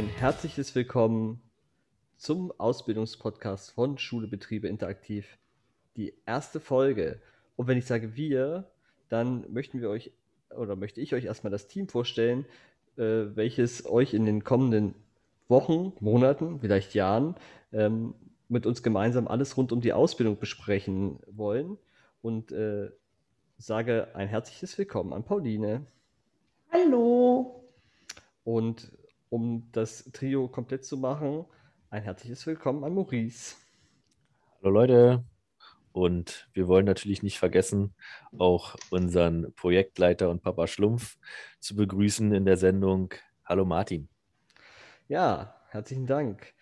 ein herzliches Willkommen zum Ausbildungspodcast von Schule Betriebe Interaktiv. Die erste Folge. Und wenn ich sage wir, dann möchten wir euch oder möchte ich euch erstmal das Team vorstellen, äh, welches euch in den kommenden Wochen, Monaten, vielleicht Jahren ähm, mit uns gemeinsam alles rund um die Ausbildung besprechen wollen. Und äh, sage ein herzliches Willkommen an Pauline. Hallo. Und um das Trio komplett zu machen, ein herzliches Willkommen an Maurice. Hallo Leute. Und wir wollen natürlich nicht vergessen, auch unseren Projektleiter und Papa Schlumpf zu begrüßen in der Sendung. Hallo Martin. Ja, herzlichen Dank.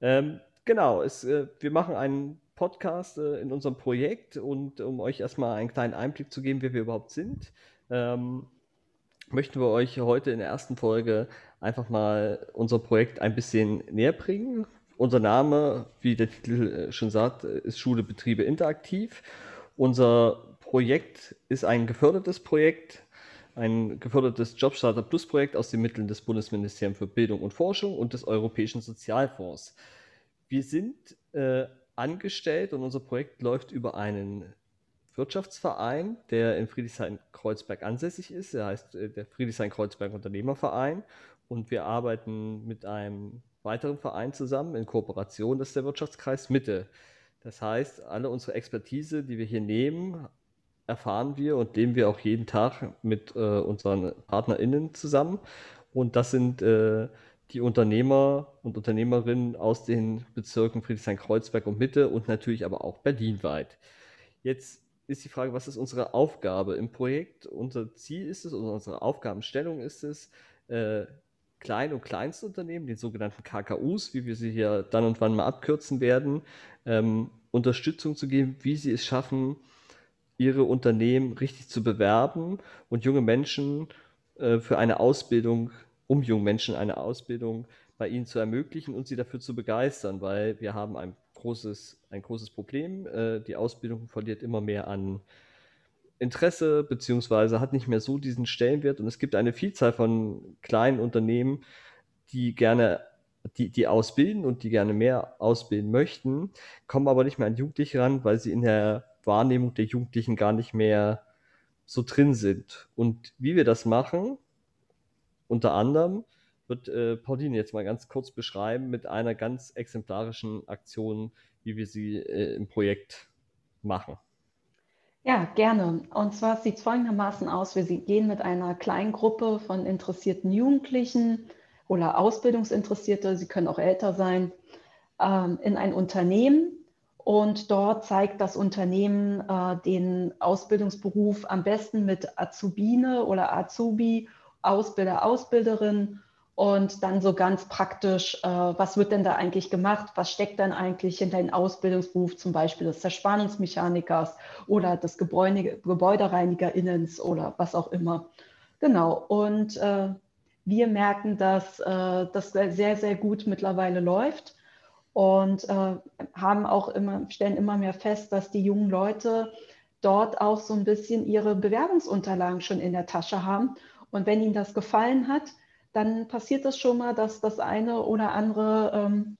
Ähm, genau, es, äh, wir machen einen Podcast äh, in unserem Projekt und um euch erstmal einen kleinen Einblick zu geben, wer wir überhaupt sind, ähm, möchten wir euch heute in der ersten Folge einfach mal unser Projekt ein bisschen näher bringen. Unser Name, wie der Titel äh, schon sagt, ist Schule Betriebe Interaktiv. Unser Projekt ist ein gefördertes Projekt, ein gefördertes Jobstarter Plus Projekt aus den Mitteln des Bundesministeriums für Bildung und Forschung und des Europäischen Sozialfonds. Wir sind äh, angestellt und unser Projekt läuft über einen Wirtschaftsverein, der in Friedrichshain-Kreuzberg ansässig ist. Der heißt äh, der Friedrichshain-Kreuzberg Unternehmerverein. Und wir arbeiten mit einem weiteren Verein zusammen in Kooperation, das ist der Wirtschaftskreis Mitte. Das heißt, alle unsere Expertise, die wir hier nehmen, erfahren wir und nehmen wir auch jeden Tag mit äh, unseren PartnerInnen zusammen. Und das sind äh, die Unternehmer und Unternehmerinnen aus den Bezirken Friedrichshain-Kreuzberg und Mitte und natürlich aber auch berlinweit. Jetzt ist die Frage, was ist unsere Aufgabe im Projekt? Unser Ziel ist es, oder unsere Aufgabenstellung ist es, äh, Klein- und Kleinstunternehmen, den sogenannten KKUs, wie wir sie hier dann und wann mal abkürzen werden, ähm, Unterstützung zu geben, wie sie es schaffen, ihre Unternehmen richtig zu bewerben und junge Menschen äh, für eine Ausbildung, um jungen Menschen eine Ausbildung bei ihnen zu ermöglichen und sie dafür zu begeistern, weil wir haben ein großes, ein großes Problem. Äh, die Ausbildung verliert immer mehr an Interesse, beziehungsweise hat nicht mehr so diesen Stellenwert. Und es gibt eine Vielzahl von kleinen Unternehmen, die gerne die, die ausbilden und die gerne mehr ausbilden möchten, kommen aber nicht mehr an Jugendliche ran, weil sie in der Wahrnehmung der Jugendlichen gar nicht mehr so drin sind. Und wie wir das machen, unter anderem, wird äh, Pauline jetzt mal ganz kurz beschreiben mit einer ganz exemplarischen Aktion, wie wir sie äh, im Projekt machen. Ja, gerne. Und zwar sieht es folgendermaßen aus. Wir gehen mit einer kleinen Gruppe von interessierten Jugendlichen oder Ausbildungsinteressierte, sie können auch älter sein, ähm, in ein Unternehmen. Und dort zeigt das Unternehmen äh, den Ausbildungsberuf am besten mit Azubine oder Azubi, Ausbilder, Ausbilderin und dann so ganz praktisch, äh, was wird denn da eigentlich gemacht? Was steckt dann eigentlich hinter den Ausbildungsberuf, zum Beispiel des Zerspannungsmechanikers oder des Gebäude, GebäudereinigerInnens oder was auch immer. Genau. Und äh, wir merken, dass äh, das sehr, sehr gut mittlerweile läuft und äh, haben auch immer, stellen immer mehr fest, dass die jungen Leute dort auch so ein bisschen ihre Bewerbungsunterlagen schon in der Tasche haben. Und wenn ihnen das gefallen hat, dann passiert das schon mal, dass das eine oder andere ähm,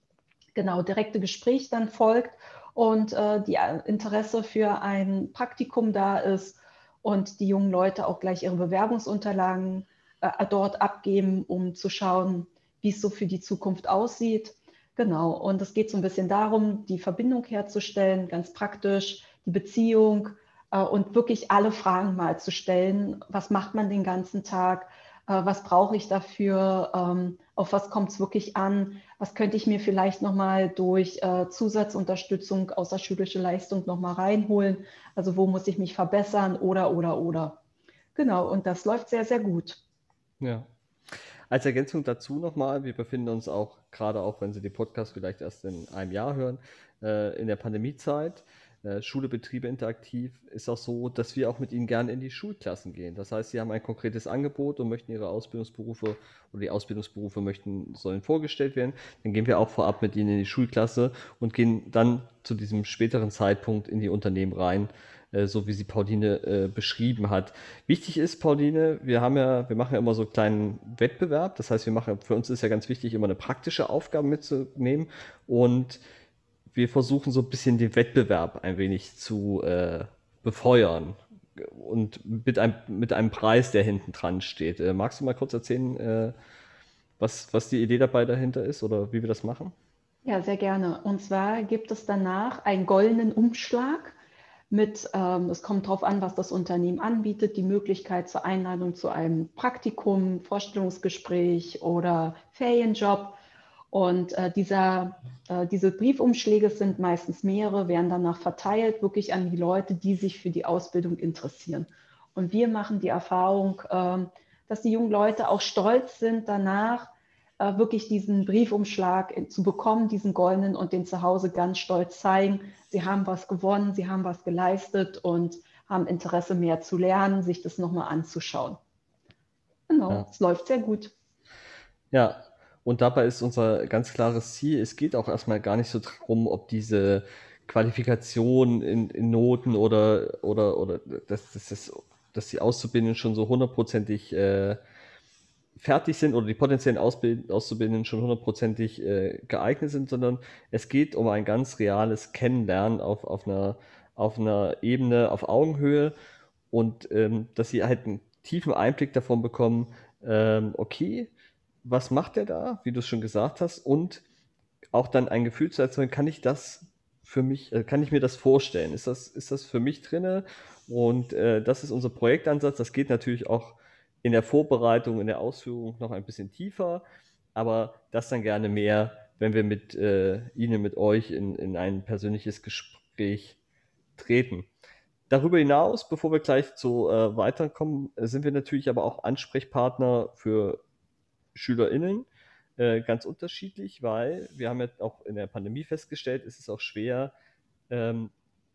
genau direkte Gespräch dann folgt und äh, die Interesse für ein Praktikum da ist und die jungen Leute auch gleich ihre Bewerbungsunterlagen äh, dort abgeben, um zu schauen, wie es so für die Zukunft aussieht. Genau, und es geht so ein bisschen darum, die Verbindung herzustellen, ganz praktisch, die Beziehung äh, und wirklich alle Fragen mal zu stellen. Was macht man den ganzen Tag? Äh, was brauche ich dafür, ähm, auf was kommt es wirklich an, was könnte ich mir vielleicht nochmal durch äh, Zusatzunterstützung außerschulische Leistung nochmal reinholen, also wo muss ich mich verbessern oder, oder, oder. Genau, und das läuft sehr, sehr gut. Ja. Als Ergänzung dazu nochmal, wir befinden uns auch, gerade auch wenn Sie den Podcast vielleicht erst in einem Jahr hören, äh, in der Pandemiezeit. Äh, Schule, Betriebe interaktiv ist auch so, dass wir auch mit ihnen gerne in die Schulklassen gehen. Das heißt, sie haben ein konkretes Angebot und möchten ihre Ausbildungsberufe oder die Ausbildungsberufe möchten, sollen vorgestellt werden. Dann gehen wir auch vorab mit ihnen in die Schulklasse und gehen dann zu diesem späteren Zeitpunkt in die Unternehmen rein, äh, so wie sie Pauline äh, beschrieben hat. Wichtig ist, Pauline, wir haben ja, wir machen ja immer so einen kleinen Wettbewerb. Das heißt, wir machen, für uns ist ja ganz wichtig, immer eine praktische Aufgabe mitzunehmen und wir versuchen so ein bisschen den Wettbewerb ein wenig zu äh, befeuern und mit einem, mit einem Preis, der hinten dran steht. Äh, magst du mal kurz erzählen, äh, was, was die Idee dabei dahinter ist oder wie wir das machen? Ja, sehr gerne. Und zwar gibt es danach einen goldenen Umschlag mit, ähm, es kommt darauf an, was das Unternehmen anbietet, die Möglichkeit zur Einladung zu einem Praktikum, Vorstellungsgespräch oder Ferienjob. Und äh, dieser, äh, diese Briefumschläge sind meistens mehrere, werden danach verteilt, wirklich an die Leute, die sich für die Ausbildung interessieren. Und wir machen die Erfahrung, äh, dass die jungen Leute auch stolz sind danach, äh, wirklich diesen Briefumschlag zu bekommen, diesen goldenen und den zu Hause ganz stolz zeigen. Sie haben was gewonnen, sie haben was geleistet und haben Interesse mehr zu lernen, sich das nochmal anzuschauen. Genau, ja. es läuft sehr gut. Ja, und dabei ist unser ganz klares Ziel, es geht auch erstmal gar nicht so darum, ob diese Qualifikation in, in Noten oder, oder, oder dass, dass, das, dass die Auszubildenden schon so hundertprozentig äh, fertig sind oder die potenziellen Ausbild Auszubildenden schon hundertprozentig äh, geeignet sind, sondern es geht um ein ganz reales Kennenlernen auf, auf, einer, auf einer Ebene, auf Augenhöhe. Und ähm, dass sie halt einen tiefen Einblick davon bekommen, ähm, okay, was macht er da, wie du es schon gesagt hast, und auch dann ein Gefühl zu erzeugen, kann ich das für mich, äh, kann ich mir das vorstellen? Ist das, ist das für mich drinne? Und äh, das ist unser Projektansatz. Das geht natürlich auch in der Vorbereitung, in der Ausführung noch ein bisschen tiefer, aber das dann gerne mehr, wenn wir mit äh, Ihnen, mit euch in, in ein persönliches Gespräch treten. Darüber hinaus, bevor wir gleich zu äh, weiterkommen, sind wir natürlich aber auch Ansprechpartner für SchülerInnen äh, ganz unterschiedlich, weil wir haben ja auch in der Pandemie festgestellt, es ist auch schwer, ähm,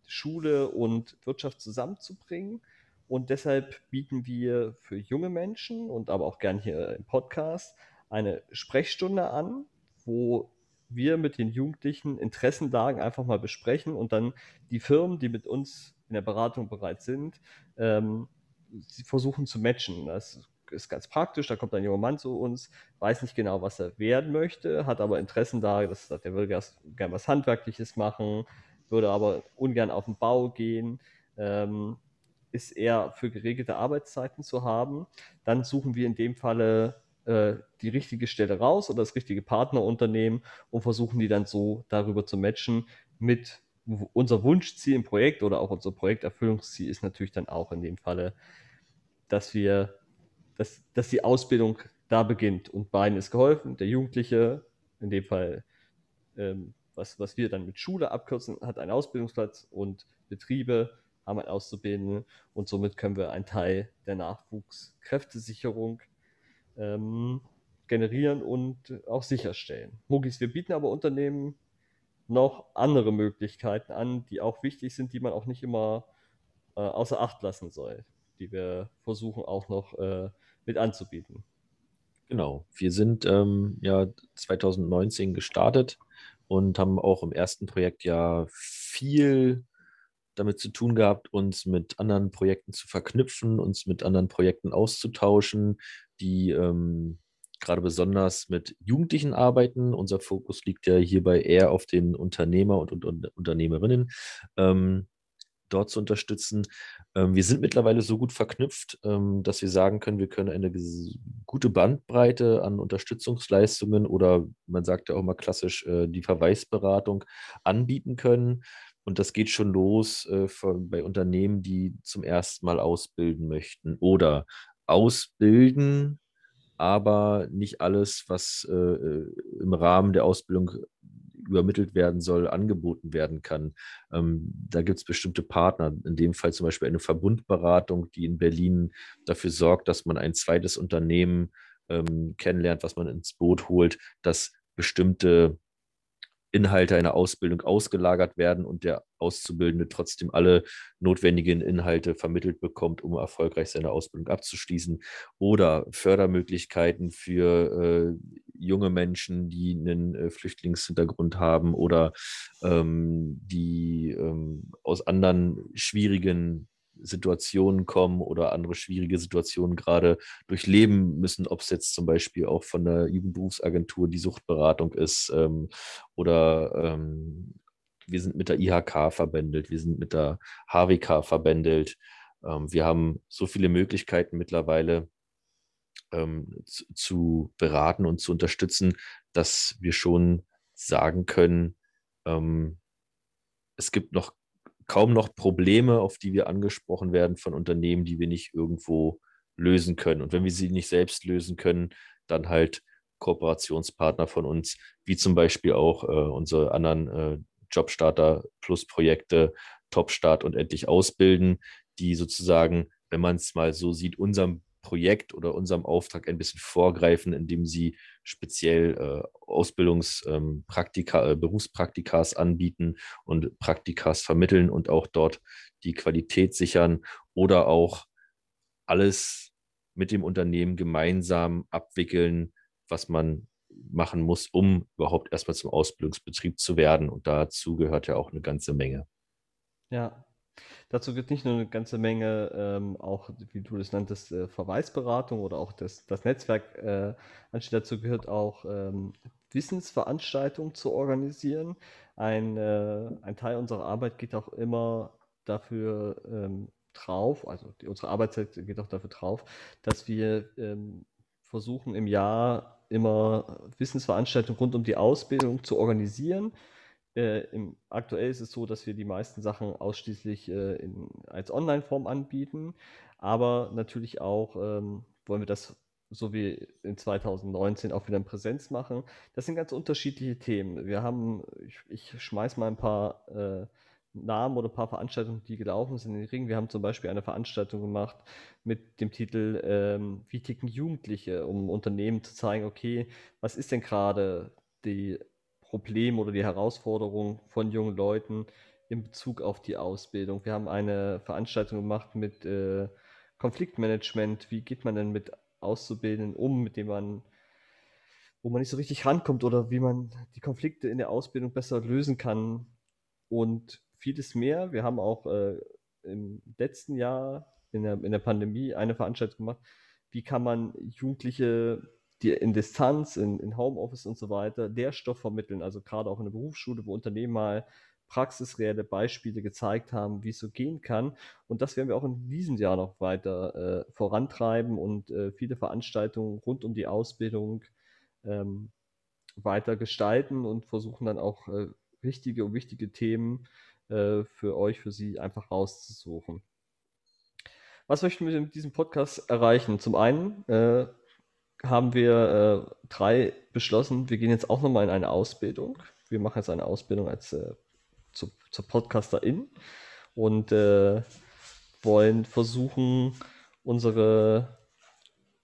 Schule und Wirtschaft zusammenzubringen. Und deshalb bieten wir für junge Menschen und aber auch gern hier im Podcast eine Sprechstunde an, wo wir mit den Jugendlichen Interessenlagen einfach mal besprechen und dann die Firmen, die mit uns in der Beratung bereit sind, ähm, sie versuchen zu matchen. Das ist ganz praktisch. Da kommt ein junger Mann zu uns, weiß nicht genau, was er werden möchte, hat aber Interessen da, dass, er will gerne was Handwerkliches machen, würde aber ungern auf den Bau gehen, ähm, ist eher für geregelte Arbeitszeiten zu haben. Dann suchen wir in dem Falle äh, die richtige Stelle raus oder das richtige Partnerunternehmen und versuchen die dann so darüber zu matchen mit unser Wunschziel im Projekt oder auch unser Projekterfüllungsziel ist natürlich dann auch in dem Falle, dass wir dass, dass die Ausbildung da beginnt. Und beiden ist geholfen. Der Jugendliche, in dem Fall, ähm, was, was wir dann mit Schule abkürzen, hat einen Ausbildungsplatz und Betriebe haben einen Auszubildenden und somit können wir einen Teil der Nachwuchskräftesicherung ähm, generieren und auch sicherstellen. Mugis, wir bieten aber Unternehmen noch andere Möglichkeiten an, die auch wichtig sind, die man auch nicht immer äh, außer Acht lassen soll, die wir versuchen auch noch äh, mit anzubieten. Genau, wir sind ähm, ja 2019 gestartet und haben auch im ersten Projekt ja viel damit zu tun gehabt, uns mit anderen Projekten zu verknüpfen, uns mit anderen Projekten auszutauschen, die ähm, gerade besonders mit Jugendlichen arbeiten. Unser Fokus liegt ja hierbei eher auf den Unternehmer und, und, und Unternehmerinnen. Ähm, dort zu unterstützen. Ähm, wir sind mittlerweile so gut verknüpft, ähm, dass wir sagen können, wir können eine gute Bandbreite an Unterstützungsleistungen oder man sagt ja auch mal klassisch äh, die Verweisberatung anbieten können. Und das geht schon los äh, bei Unternehmen, die zum ersten Mal ausbilden möchten oder ausbilden, aber nicht alles, was äh, im Rahmen der Ausbildung übermittelt werden soll, angeboten werden kann. Ähm, da gibt es bestimmte Partner, in dem Fall zum Beispiel eine Verbundberatung, die in Berlin dafür sorgt, dass man ein zweites Unternehmen ähm, kennenlernt, was man ins Boot holt, das bestimmte Inhalte einer Ausbildung ausgelagert werden und der Auszubildende trotzdem alle notwendigen Inhalte vermittelt bekommt, um erfolgreich seine Ausbildung abzuschließen. Oder Fördermöglichkeiten für äh, junge Menschen, die einen äh, Flüchtlingshintergrund haben oder ähm, die ähm, aus anderen schwierigen Situationen kommen oder andere schwierige Situationen gerade durchleben müssen, ob es jetzt zum Beispiel auch von der Jugendberufsagentur die Suchtberatung ist ähm, oder ähm, wir sind mit der IHK verbändelt, wir sind mit der HWK verbändelt. Ähm, wir haben so viele Möglichkeiten mittlerweile ähm, zu, zu, beraten und zu unterstützen, dass wir schon sagen können, ähm, es gibt noch kaum noch Probleme, auf die wir angesprochen werden von Unternehmen, die wir nicht irgendwo lösen können. Und wenn wir sie nicht selbst lösen können, dann halt Kooperationspartner von uns, wie zum Beispiel auch äh, unsere anderen äh, Jobstarter Plus Projekte, Topstart und endlich ausbilden, die sozusagen, wenn man es mal so sieht, unserem Projekt oder unserem Auftrag ein bisschen vorgreifen, indem sie speziell äh, Ausbildungspraktika, ähm, äh, Berufspraktikas anbieten und Praktikas vermitteln und auch dort die Qualität sichern oder auch alles mit dem Unternehmen gemeinsam abwickeln, was man machen muss, um überhaupt erstmal zum Ausbildungsbetrieb zu werden. Und dazu gehört ja auch eine ganze Menge. Ja, Dazu gibt nicht nur eine ganze Menge, ähm, auch wie du das nanntest, äh, Verweisberatung oder auch das, das Netzwerk äh. Dazu gehört auch ähm, Wissensveranstaltungen zu organisieren. Ein, äh, ein Teil unserer Arbeit geht auch immer dafür ähm, drauf, also die, unsere Arbeitszeit geht auch dafür drauf, dass wir ähm, versuchen im Jahr immer Wissensveranstaltungen rund um die Ausbildung zu organisieren äh, im, aktuell ist es so, dass wir die meisten Sachen ausschließlich äh, in, als Online-Form anbieten, aber natürlich auch ähm, wollen wir das so wie in 2019 auch wieder in Präsenz machen. Das sind ganz unterschiedliche Themen. Wir haben, ich, ich schmeiß mal ein paar äh, Namen oder ein paar Veranstaltungen, die gelaufen sind in den Ring. Wir haben zum Beispiel eine Veranstaltung gemacht mit dem Titel ähm, Wie ticken Jugendliche, um Unternehmen zu zeigen, okay, was ist denn gerade die Problem oder die Herausforderung von jungen Leuten in Bezug auf die Ausbildung. Wir haben eine Veranstaltung gemacht mit äh, Konfliktmanagement. Wie geht man denn mit Auszubildenden um, mit dem man, wo man nicht so richtig rankommt oder wie man die Konflikte in der Ausbildung besser lösen kann und vieles mehr. Wir haben auch äh, im letzten Jahr in der, in der Pandemie eine Veranstaltung gemacht. Wie kann man Jugendliche die in Distanz, in, in Homeoffice und so weiter, der Stoff vermitteln, also gerade auch in der Berufsschule, wo Unternehmen mal praxisreelle Beispiele gezeigt haben, wie es so gehen kann. Und das werden wir auch in diesem Jahr noch weiter äh, vorantreiben und äh, viele Veranstaltungen rund um die Ausbildung ähm, weiter gestalten und versuchen dann auch äh, richtige und wichtige Themen äh, für euch, für Sie einfach rauszusuchen. Was möchten wir mit diesem Podcast erreichen? Zum einen äh, haben wir äh, drei beschlossen, wir gehen jetzt auch nochmal in eine Ausbildung. Wir machen jetzt eine Ausbildung als äh, zu, zur Podcasterin und äh, wollen versuchen, unsere,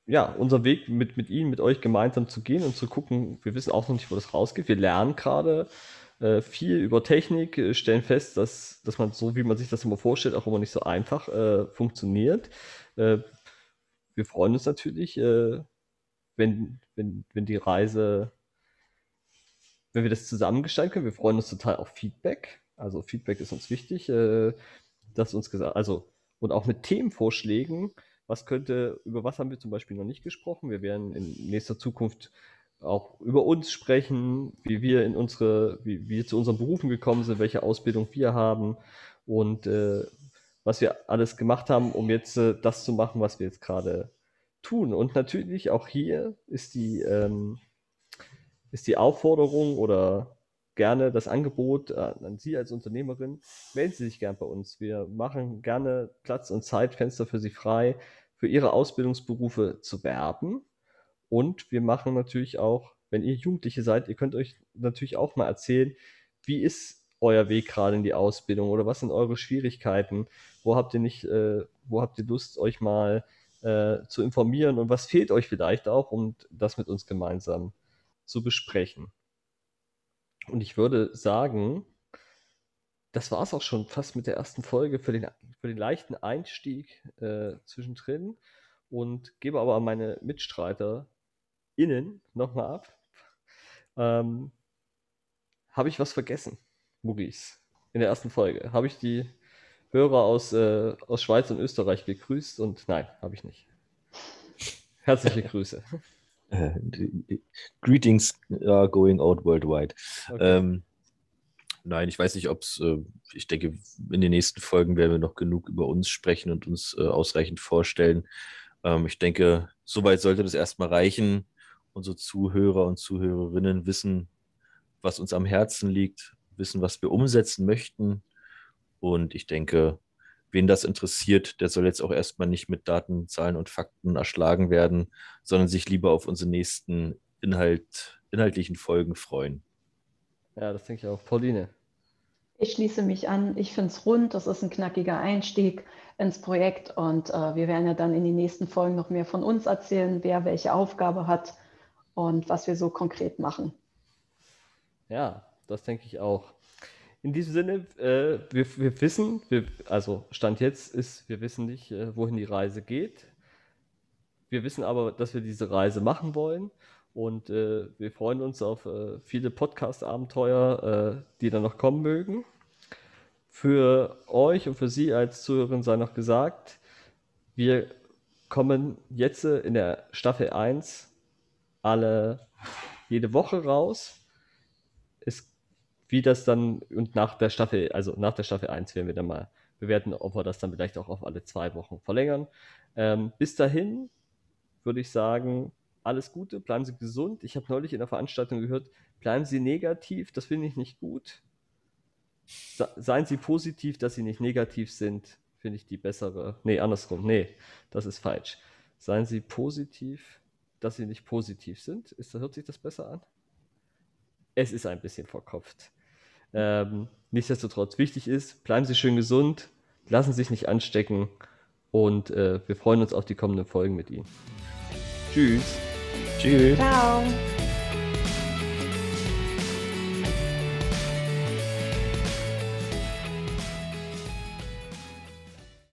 ja, unseren Weg mit, mit Ihnen, mit euch gemeinsam zu gehen und zu gucken. Wir wissen auch noch nicht, wo das rausgeht. Wir lernen gerade äh, viel über Technik, äh, stellen fest, dass, dass man so, wie man sich das immer vorstellt, auch immer nicht so einfach äh, funktioniert. wir freuen uns natürlich, wenn, wenn, wenn die Reise, wenn wir das zusammengestalten können. Wir freuen uns total auf Feedback. Also Feedback ist uns wichtig, äh, dass uns gesagt, also und auch mit Themenvorschlägen, was könnte, über was haben wir zum Beispiel noch nicht gesprochen. Wir werden in nächster Zukunft auch über uns sprechen, wie wir in unsere, wie wir zu unseren Berufen gekommen sind, welche Ausbildung wir haben und äh, was wir alles gemacht haben, um jetzt äh, das zu machen, was wir jetzt gerade tun. Und natürlich auch hier ist die, ähm, ist die Aufforderung oder gerne das Angebot äh, an Sie als Unternehmerin, melden Sie sich gern bei uns. Wir machen gerne Platz- und Zeitfenster für Sie frei, für Ihre Ausbildungsberufe zu werben. Und wir machen natürlich auch, wenn ihr Jugendliche seid, ihr könnt euch natürlich auch mal erzählen, wie ist euer Weg gerade in die Ausbildung oder was sind eure Schwierigkeiten? Wo habt ihr nicht, äh, wo habt ihr Lust, euch mal äh, zu informieren und was fehlt euch vielleicht auch, um das mit uns gemeinsam zu besprechen. Und ich würde sagen, das war es auch schon fast mit der ersten Folge für den, für den leichten Einstieg äh, zwischendrin und gebe aber an meine Mitstreiter innen nochmal ab. Ähm, Habe ich was vergessen, Maurice, in der ersten Folge? Habe ich die Hörer aus, äh, aus Schweiz und Österreich gegrüßt und nein, habe ich nicht. Herzliche Grüße. Äh, greetings are going out worldwide. Okay. Ähm, nein, ich weiß nicht, ob es, äh, ich denke, in den nächsten Folgen werden wir noch genug über uns sprechen und uns äh, ausreichend vorstellen. Ähm, ich denke, soweit sollte das erstmal reichen. Unsere Zuhörer und Zuhörerinnen wissen, was uns am Herzen liegt, wissen, was wir umsetzen möchten. Und ich denke, wen das interessiert, der soll jetzt auch erstmal nicht mit Daten, Zahlen und Fakten erschlagen werden, sondern sich lieber auf unsere nächsten Inhalt, inhaltlichen Folgen freuen. Ja, das denke ich auch. Pauline. Ich schließe mich an. Ich finde es rund. Das ist ein knackiger Einstieg ins Projekt und äh, wir werden ja dann in den nächsten Folgen noch mehr von uns erzählen, wer welche Aufgabe hat und was wir so konkret machen. Ja, das denke ich auch. In diesem Sinne, äh, wir, wir, wissen, wir, also Stand jetzt ist, wir wissen nicht, äh, wohin die Reise geht. Wir wissen aber, dass wir diese Reise machen wollen und äh, wir freuen uns auf äh, viele Podcast-Abenteuer, äh, die dann noch kommen mögen. Für euch und für Sie als Zuhörerin sei noch gesagt, wir kommen jetzt in der Staffel 1 alle jede Woche raus. Es wie das dann und nach der Staffel, also nach der Staffel 1 werden wir dann mal bewerten, ob wir das dann vielleicht auch auf alle zwei Wochen verlängern. Ähm, bis dahin würde ich sagen, alles Gute, bleiben Sie gesund. Ich habe neulich in der Veranstaltung gehört, bleiben Sie negativ, das finde ich nicht gut. Seien Sie positiv, dass Sie nicht negativ sind, finde ich die bessere. Nee, andersrum, nee, das ist falsch. Seien Sie positiv, dass Sie nicht positiv sind. Ist, hört sich das besser an? Es ist ein bisschen verkopft. Ähm, nichtsdestotrotz, wichtig ist, bleiben Sie schön gesund, lassen Sie sich nicht anstecken und äh, wir freuen uns auf die kommenden Folgen mit Ihnen. Tschüss. Tschüss. Ciao.